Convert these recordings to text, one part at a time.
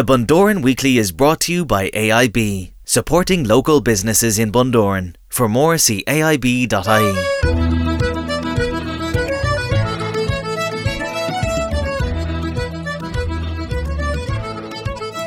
The Bundoran Weekly is brought to you by AIB, supporting local businesses in Bundoran. For more, see AIB.ie.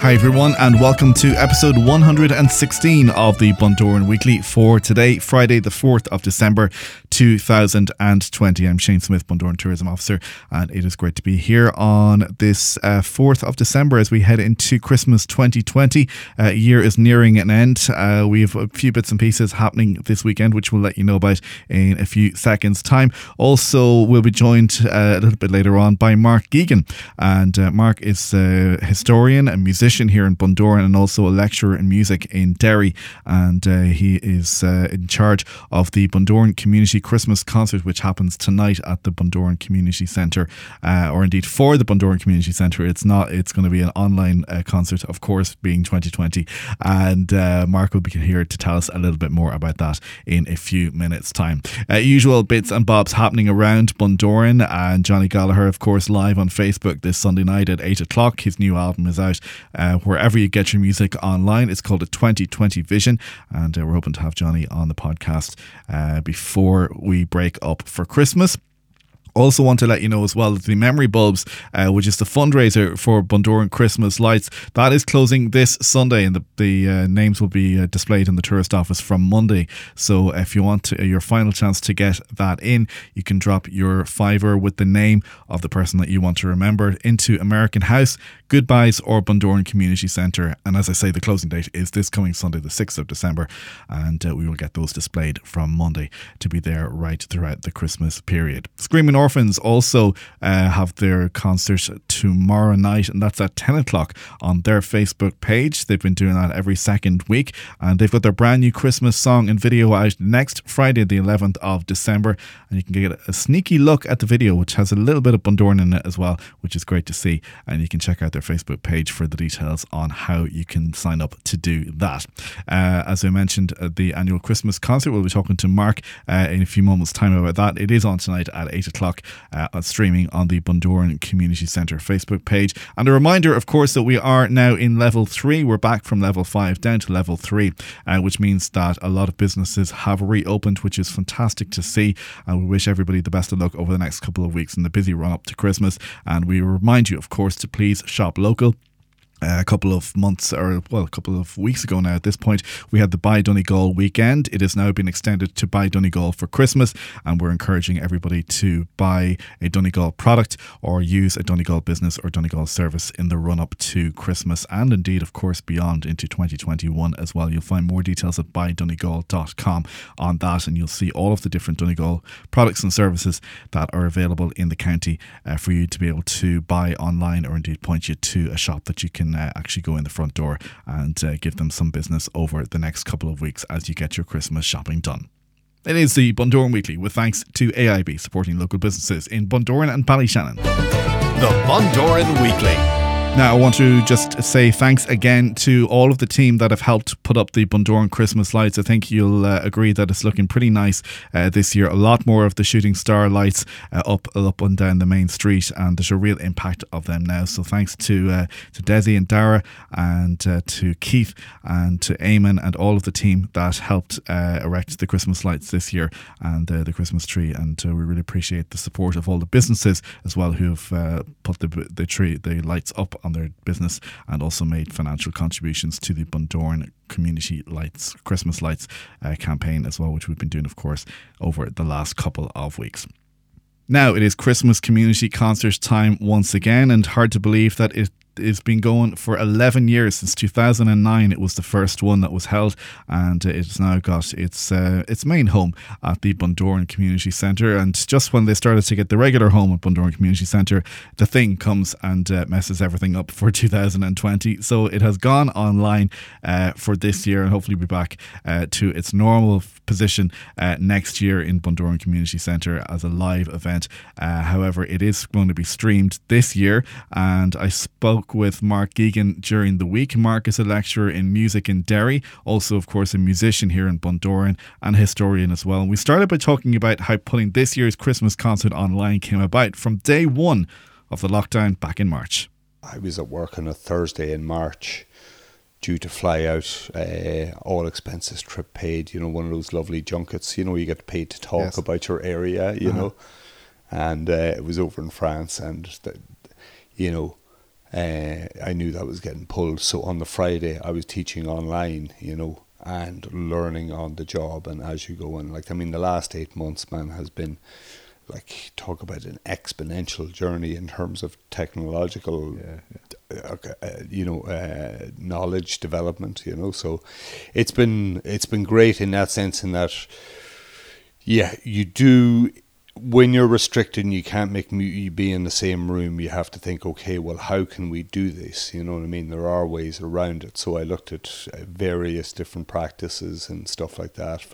Hi, everyone, and welcome to episode 116 of the Bundoran Weekly for today, Friday, the 4th of December 2020. I'm Shane Smyth, Bundoran Tourism Officer, and it is great to be here on this uh, 4th of December as we head into Christmas 2020. Uh, year is nearing an end. Uh, we have a few bits and pieces happening this weekend, which we'll let you know about in a few seconds' time. Also, we'll be joined uh, a little bit later on by Marc Geagan, and uh, Marc is a historian, a musician here in Bundoran and also a lecturer in music in Derry. And uh, he is uh, in charge of the Bundoran Community Christmas Concert, which happens tonight at the Bundoran Community Centre, uh, or indeed for the Bundoran Community Centre. It's not, it's going to be an online uh, concert, of course, being 2020. And uh, Marc will be here to tell us a little bit more about that in a few minutes' time. Uh, usual bits and bobs happening around Bundoran and Johnny Gallagher, of course, live on Facebook this Sunday night at 8 o'clock. His new album is out uh, wherever you get your music online. It's called a 2020 Vision, and uh, we're hoping to have Johnny on the podcast uh, before we break up for Christmas. Also, want to let you know as well that the Memory Bulbs, uh, which is the fundraiser for Bundoran Christmas lights, that is closing this Sunday, and the, the uh, names will be uh, displayed in the tourist office from Monday. So, if you want to, your final chance to get that in, you can drop your fiver with the name of the person that you want to remember into American House, Goodbyes, or Bundoran Community Centre. And as I say, the closing date is this coming Sunday, the 6th of December, and uh, we will get those displayed from Monday to be there right throughout the Christmas period. Screaming Orphans also uh, have their concert tomorrow night, and that's at 10 o'clock on their Facebook page. They've been doing that every second week, and they've got their brand new Christmas song and video out next Friday, the 11th of December. And you can get a sneaky look at the video, which has a little bit of Bundoran in it as well, which is great to see. And you can check out their Facebook page for the details on how you can sign up to do that. Uh, as I mentioned, uh, the annual Christmas concert, we'll be talking to Marc uh, in a few moments' time about that. It is on tonight at 8 o'clock uh, streaming on the Bundoran Community Centre Facebook page. And a reminder, of course, that we are now in level three. We're back from level five down to level three, uh, which means that a lot of businesses have reopened, which is fantastic to see. And we wish everybody the best of luck over the next couple of weeks in the busy run up to Christmas. And we remind you, of course, to please shop local a couple of months or well a couple of weeks ago now at this point we had the buy Donegal weekend. It has now been extended to buy Donegal for Christmas and we're encouraging everybody to buy a Donegal product or use a Donegal business or Donegal service in the run up to Christmas and indeed of course beyond into 2021 as well. You'll find more details at buydonegal.com on that and you'll see all of the different Donegal products and services that are available in the county uh, for you to be able to buy online or indeed point you to a shop that you can uh, actually go in the front door and uh, give them some business over the next couple of weeks as you get your Christmas shopping done. It is the Bundoran Weekly with thanks to AIB supporting local businesses in Bundoran and Ballyshannon. The Bundoran Weekly. Now, I want to just say thanks again to all of the team that have helped put up the Bundoran Christmas lights. I think you'll uh, agree that it's looking pretty nice uh, this year. A lot more of the shooting star lights uh, up up and down the main street, and there's a real impact of them now. So thanks to uh, to Desi and Dara, and uh, to Keith and to Eamon and all of the team that helped uh, erect the Christmas lights this year and the Christmas tree. And we really appreciate the support of all the businesses as well who have put the the tree the lights up on their business and also made financial contributions to the Bundoran Community Lights, Christmas Lights uh, campaign as well, which we've been doing, of course, over the last couple of weeks. Now it is Christmas community concert time once again, and hard to believe that it it's been going for 11 years since 2009 it was the first one that was held and it's now got its uh, its main home at the Bundoran Community Centre. And just when they started to get the regular home at Bundoran Community Centre the thing comes and uh, messes everything up for 2020 so it has gone online uh, for this year and hopefully be back uh, to its normal position uh, next year in Bundoran Community Centre as a live event. Uh, however it is going to be streamed this year and I spoke spoke with Marc Geagan during the week. Marc is a lecturer in music in Derry, also, of course, a musician here in Bundoran and a historian as well. And we started by talking about how putting this year's Christmas concert online came about from day one of the lockdown back in March. I was at work on a Thursday in March due to fly out, uh, all expenses trip paid, you know, one of those lovely junkets, you know, you get paid to talk yes. about your area, you uh-huh. know. And uh, it was over in France, and, the, you know, uh, I knew that was getting pulled. So on the Friday, I was teaching online, you know, and learning on the job. And as you go in, like, I mean, the last eight months, man, has been like, talk about an exponential journey in terms of technological, yeah, yeah. Uh, uh, you know, uh, knowledge development, you know. So it's been, it's been great in that sense, in that, yeah, you do when you're restricted and you can't make you be in the same room, you have to think, okay, well, how can we do this? You know what I mean? There are ways around it. So I looked at uh, various different practices and stuff like that.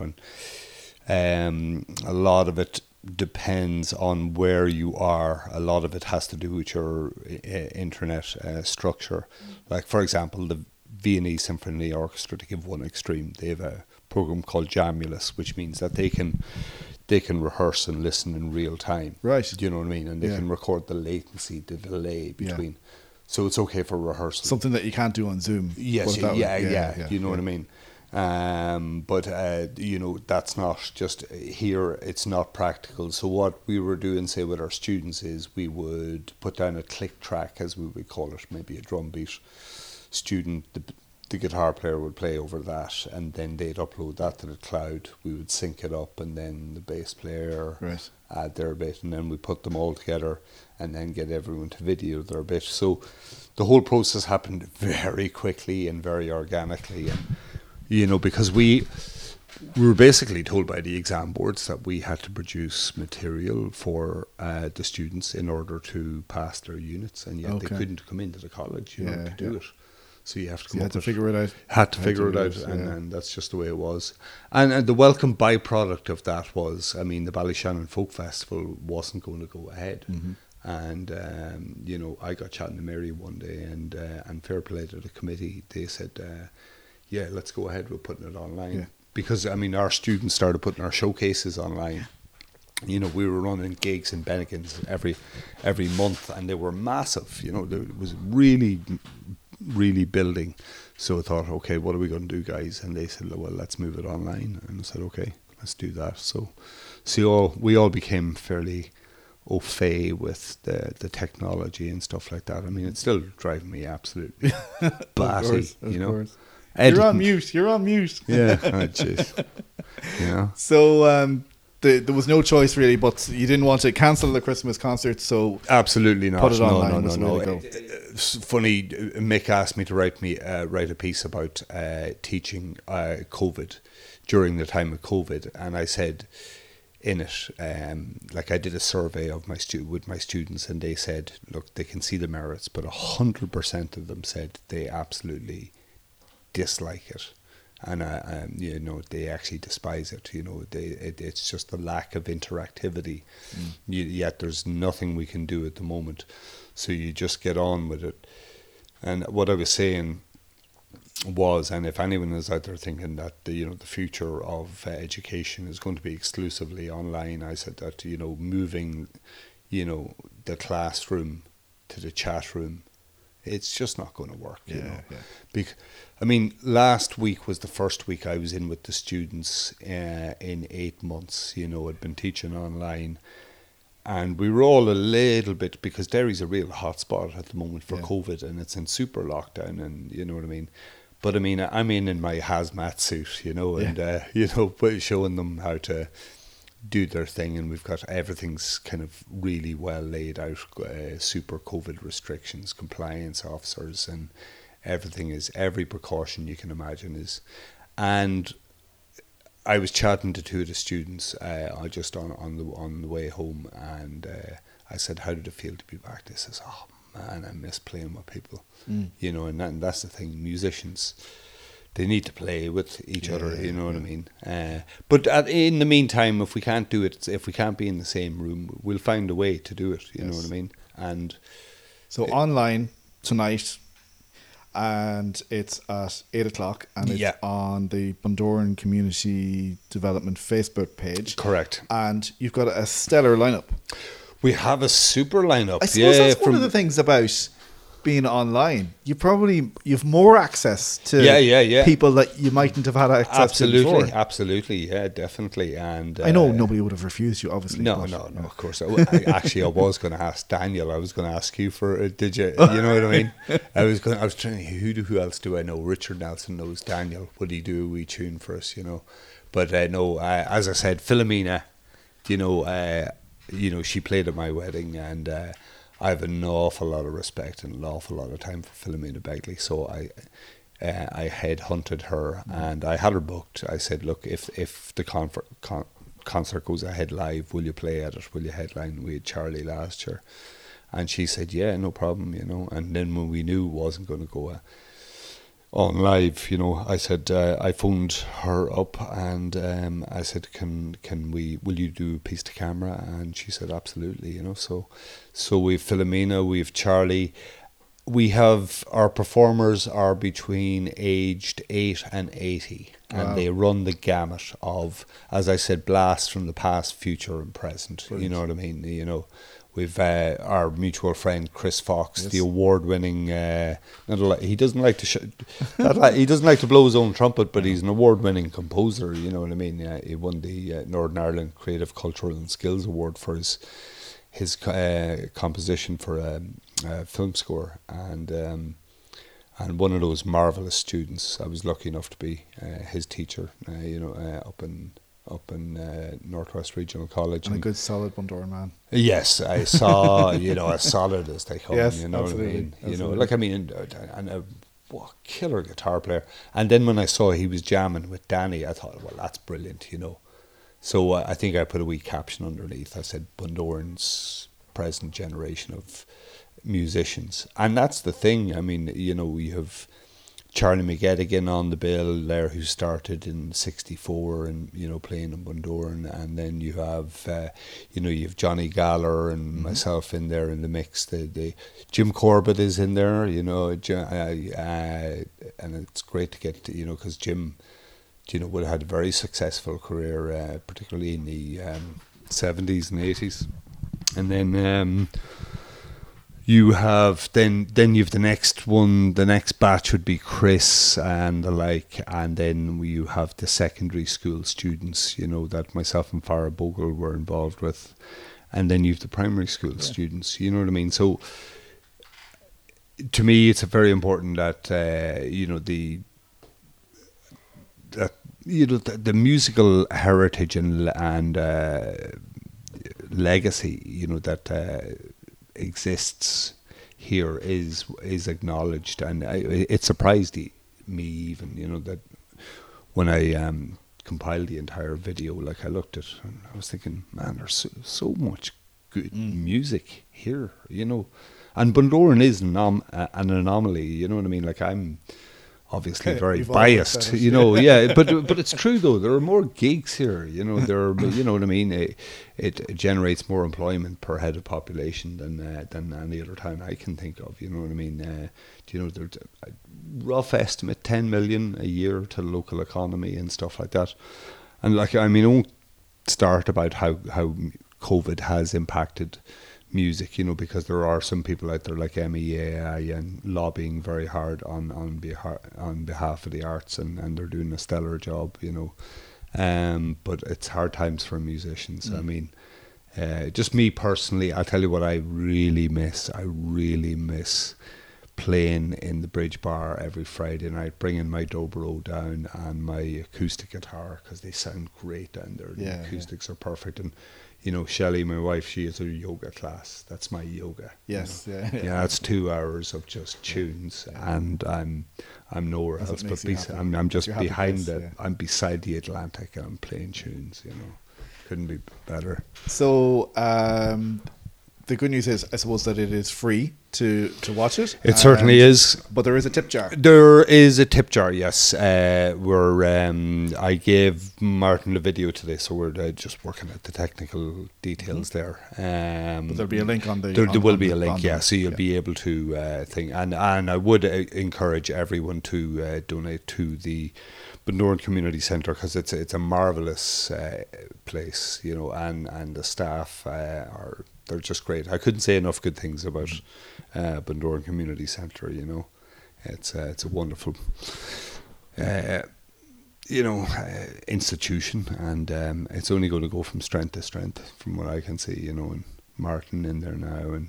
And um, a lot of it depends on where you are. A lot of it has to do with your uh, internet uh, structure. Like, for example, the Viennese Symphony Orchestra, to give one extreme, they have a program called Jamulus, which means that they can they can rehearse and listen in real time. Right. Do you know what I mean? And they yeah. can record the latency, the delay between. Yeah. So it's okay for rehearsal. Something that you can't do on Zoom. Yes, yeah, yeah, yeah, You know what I mean? Um, but uh, you know that's not just here. It's not practical. So what we were doing, say, with our students is we would put down a click track, as we would call it, maybe a drum beat. Student, the, the guitar player would play over that, and then they'd upload that to the cloud. We would sync it up, and then the bass player right. add their bit, and then we put them all together, and then get everyone to video their bit. So the whole process happened very quickly and very organically, and you know because we we were basically told by the exam boards that we had to produce material for uh, the students in order to pass their units, and yet okay. they couldn't come into the college, you yeah, know, to do yeah. it. So you have to so you had to figure it out. Had to figure it out, it, and, yeah. and, that's just the way it was. And, and the welcome byproduct of that was, I mean, the Ballyshannon Folk Festival wasn't going to go ahead. Mm-hmm. And um, you know, I got chatting to Mary one day, and uh, and fair play to the committee. They said, uh, "Yeah, let's go ahead with putting it online." Yeah. Because I mean, our students started putting our showcases online you know, we were running gigs in Bennigan's every every month, and they were massive. You know, there was really really building. So I thought, okay, what are we going to do, guys? And they said, well, let's move it online. And I said, okay, let's do that. So, so all, we all became fairly au fait with the, the technology and stuff like that. I mean, it's still driving me absolutely batty, course, you know. You're on mute. You're on mute. Yeah. oh, jeez. know. So, um, the, there was no choice really, but you didn't want to cancel the Christmas concert, so absolutely not. Put it no, online. No, no, no. It's funny. Mick asked me to write me uh, write a piece about uh, teaching uh, COVID during the time of COVID, and I said in it, um, like I did a survey of my stu- with my students, and they said, look, they can see the merits, but hundred percent of them said they absolutely dislike it and uh, um, you know they actually despise it. You know, they it, it's just the lack of interactivity. Mm. You, yet there's nothing we can do at the moment, so you just get on with it. And what I was saying was, and if anyone is out there thinking that the you know the future of uh, education is going to be exclusively online, I said that you know moving, you know, the classroom to the chat room it's just not going to work. You know, yeah. Bec- I mean, last week was the first week I was in with the students uh, in eight months. You know, I'd been teaching online, and we were all a little bit because Derry's a real hotspot at the moment for yeah. COVID, and it's in super lockdown, and you know what I mean. But I mean, I'm in in my hazmat suit, you know, and uh, you know, showing them how to do their thing, and we've got everything's kind of really well laid out. Uh, super COVID restrictions, compliance officers, and everything is every precaution you can imagine is, and I was chatting to two of the students uh, just on on the on the way home, and uh, I said, "How did it feel to be back?" They says, "Oh man, I miss playing with people." Mm. You know, and, that, and that's the thing. Musicians, they need to play with each yeah, other. You know what I mean? Uh, but at, in the meantime, if we can't do it, if we can't be in the same room, we'll find a way to do it. You yes. know what I mean? And so it, online tonight, and it's at eight o'clock, and it's yeah. on the Bundoran Community Development Facebook page. Correct. And you've got a stellar lineup. We have a super lineup. I suppose yeah, that's one of the things about being online, you probably you've more access to yeah, yeah, yeah. people that you mightn't have had access absolutely, to before. Absolutely, yeah, definitely. And uh, I know uh, nobody would have refused you, obviously. No, no, no. Of course, I, I, actually, I was going to ask Daniel. I was going to ask you for. Uh, did you? You know what I mean? I was going. I was trying. Who do, who else do I know? Richard Nelson knows Daniel. Would he do a wee tune for us? You know, but uh, no. Uh, as I said, Philomena. You know, uh, you know, she played at my wedding and. I have an awful lot of respect and an awful lot of time for Philomena Begley. So I, uh, I head hunted her and I had her booked. I said, look, if if the con- con- concert goes ahead live, will you play at it? Will you headline? We had Charlie last year, and she said, yeah, no problem, you know. And then when we knew it wasn't going to go. On live, you know, I said uh, I phoned her up and um, I said, "Can can we? Will you do a piece to camera?" And she said, "Absolutely." You know, so so we've Philomena, we've Charlie, we have our performers are between aged eight and eighty, wow. and they run the gamut of, as I said, blasts from the past, future, and present. Brilliant. You know what I mean? You know, We've uh, our mutual friend Chris Fox, yes. the award-winning. Uh, he doesn't like to sh- he doesn't like to blow his own trumpet, but he's an award-winning composer. You know what I mean? He won the uh, Northern Ireland Creative, Cultural and Skills Award for his his uh, composition for a, um, a, film score, and um, and one of those marvelous students. I was lucky enough to be uh, his teacher. Uh, you know, up in up in uh, Northwest Regional College. And, and, a good solid Bundoran man. Yes, I saw, you know, as solid as they come. Yes, you know absolutely, what I mean? Absolutely. You know, like I mean, and a what, killer guitar player. And then when I saw he was jamming with Danny, I thought, well, that's brilliant, you know. So uh, I think I put a wee caption underneath. I said Bundoran's present generation of musicians, and that's the thing. I mean, you know, we have Charlie McGettigan on the bill there, who started in '64 and you know playing in Bundoran, and then you have uh, you know you have Johnny Gallagher and mm-hmm. myself in there in the mix. The, the Jim Corbett is in there, you know, uh, uh, and it's great to get to, you know because Jim, you know, would have had a very successful career, uh, particularly in the um, '70s and '80s, and then. Um, you have then then you've the next one the next batch would be chris and the like and then you have the secondary school students you know that myself and farah bogle were involved with and then you've the primary school yeah. students you know what i mean so to me it's very important that uh, you know the that you know the, the musical heritage and and uh, legacy you know that uh, exists here is is acknowledged, and I, it surprised me even, you know, that when I um, compiled the entire video, like I looked at, and I was thinking, man, there's so, so much good mm. music here, you know, and Bundoran is an, anom- an anomaly, you know what I mean? Like I'm obviously very biased, you know. yeah, but but it's true though. There are more gigs here, you know. There, are, you know what I mean. It, it, generates more employment per head of population than uh, than any other town I can think of. You know what I mean? Uh, do you know there's a rough estimate ten million a year to the local economy and stuff like that. And like I mean, I won't start about how how COVID has impacted music, you know, because there are some people out there like MEAI and lobbying very hard on on behalf on behalf of the arts, and, and they're doing a stellar job, you know. Um, but it's hard times for musicians. Mm. I mean, uh, just me personally, I'll tell you what I really miss. I really miss playing in the Bridge Bar every Friday night, bringing my dobro down and my acoustic guitar because they sound great down there. The Yeah, acoustics are perfect. And, you know, Shelley, my wife, she has a yoga class. That's my yoga. you Yes, know. yeah, yeah. Yeah, it's two hours of just tunes, and I'm I'm nowhere That's else but be. I'm, I'm just It's your happy behind place, it. yeah. I'm beside the Atlantic, and I'm playing tunes. You know, couldn't be better. So um, the good news is, I suppose, that it is free to to watch it. It certainly is. But there is a tip jar. There is a tip jar, yes. Uh, we're um, I gave Martin the video today, so we're uh, just working at the technical details there. Um, Mm-hmm. But there'll be a link on the- There, on- there will be the- a link, yeah. the- So you'll yeah. be able to uh, think, and and I would uh, encourage everyone to uh, donate to the Bundoran Community Centre because it's it's a marvelous uh, place, you know, and and the staff uh, are they're just great. I couldn't say enough good things about uh, Bundoran Community Centre. You know, it's uh, it's a wonderful. Uh, you know, uh, institution, and um, it's only going to go from strength to strength, from what I can see. You know, and Martin in there now, and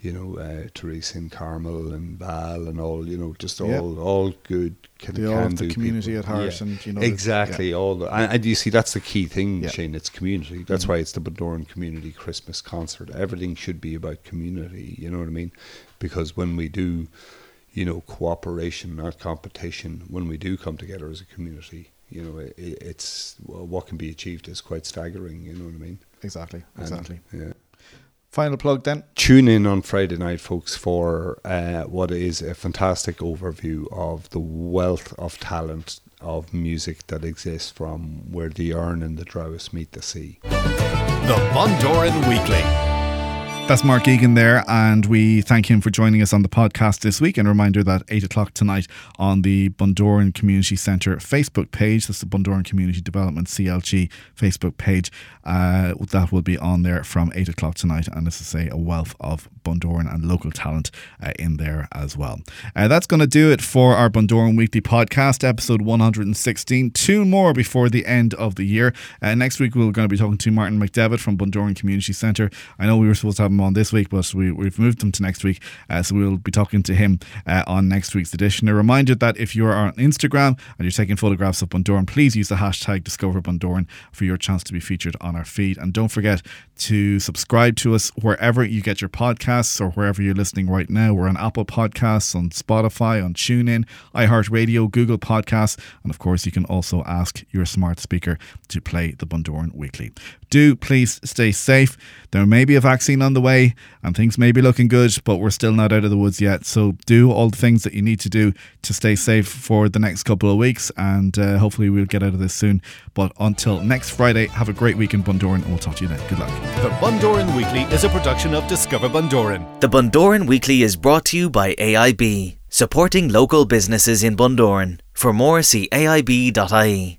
you know, uh, Teresa and Carmel and Val and all. You know, just all Yeah. all good. Can, They all have the community people. at heart and, you know, exactly yeah. all. The, and, and you see, that's the key thing, Yeah. Shane. It's community. That's Mhm. why it's the Bundoran Community Christmas Concert. Everything should be about community. You know what I mean? Because when we do you know, cooperation, not competition. When we do come together as a community, you know, it, it's what can be achieved is quite staggering. You know what I mean? Exactly. And, Exactly. yeah. Final plug then. Tune in on Friday night, folks, for uh, what is a fantastic overview of the wealth of talent of music that exists from where the Erne and the Drowes meet the sea. The Bundoran Weekly. That's Marc Geagan there, and we thank him for joining us on the podcast this week. And a reminder that 8 o'clock tonight on the Bundoran Community Centre Facebook page, that's the Bundoran Community Development CLG Facebook page, uh, that will be on there from 8 o'clock tonight. And as I say, a wealth of Bundoran and local talent uh, in there as well. Uh, that's going to do it for our Bundoran Weekly podcast, episode 116. Two more before the end of the year. Uh, next week, we're going to be talking to Martin McDevitt from Bundoran Community Centre. I know we were supposed to have him on this week, but we, we've moved him to next week. Uh, so we'll be talking to him uh, on next week's edition. A reminder that if you're on Instagram and you're taking photographs of Bundoran, please use the hashtag Discover Bundoran for your chance to be featured on our feed. And don't forget to subscribe to us wherever you get your podcasts or wherever you're listening right now. We're on Apple Podcasts, on Spotify, on TuneIn, iHeartRadio, Google Podcasts, and of course, you can also ask your smart speaker to play the Bundoran Weekly. Do please stay safe. There may be a vaccine on the way and things may be looking good, but we're still not out of the woods yet. So do all the things that you need to do to stay safe for the next couple of weeks, and uh, hopefully, we'll get out of this soon. But until next Friday, have a great week in Bundoran, and we'll talk to you then. Good luck. The Bundoran Weekly is a production of Discover Bundoran. The Bundoran Weekly is brought to you by AIB, supporting local businesses in Bundoran. For more, see AIB.ie.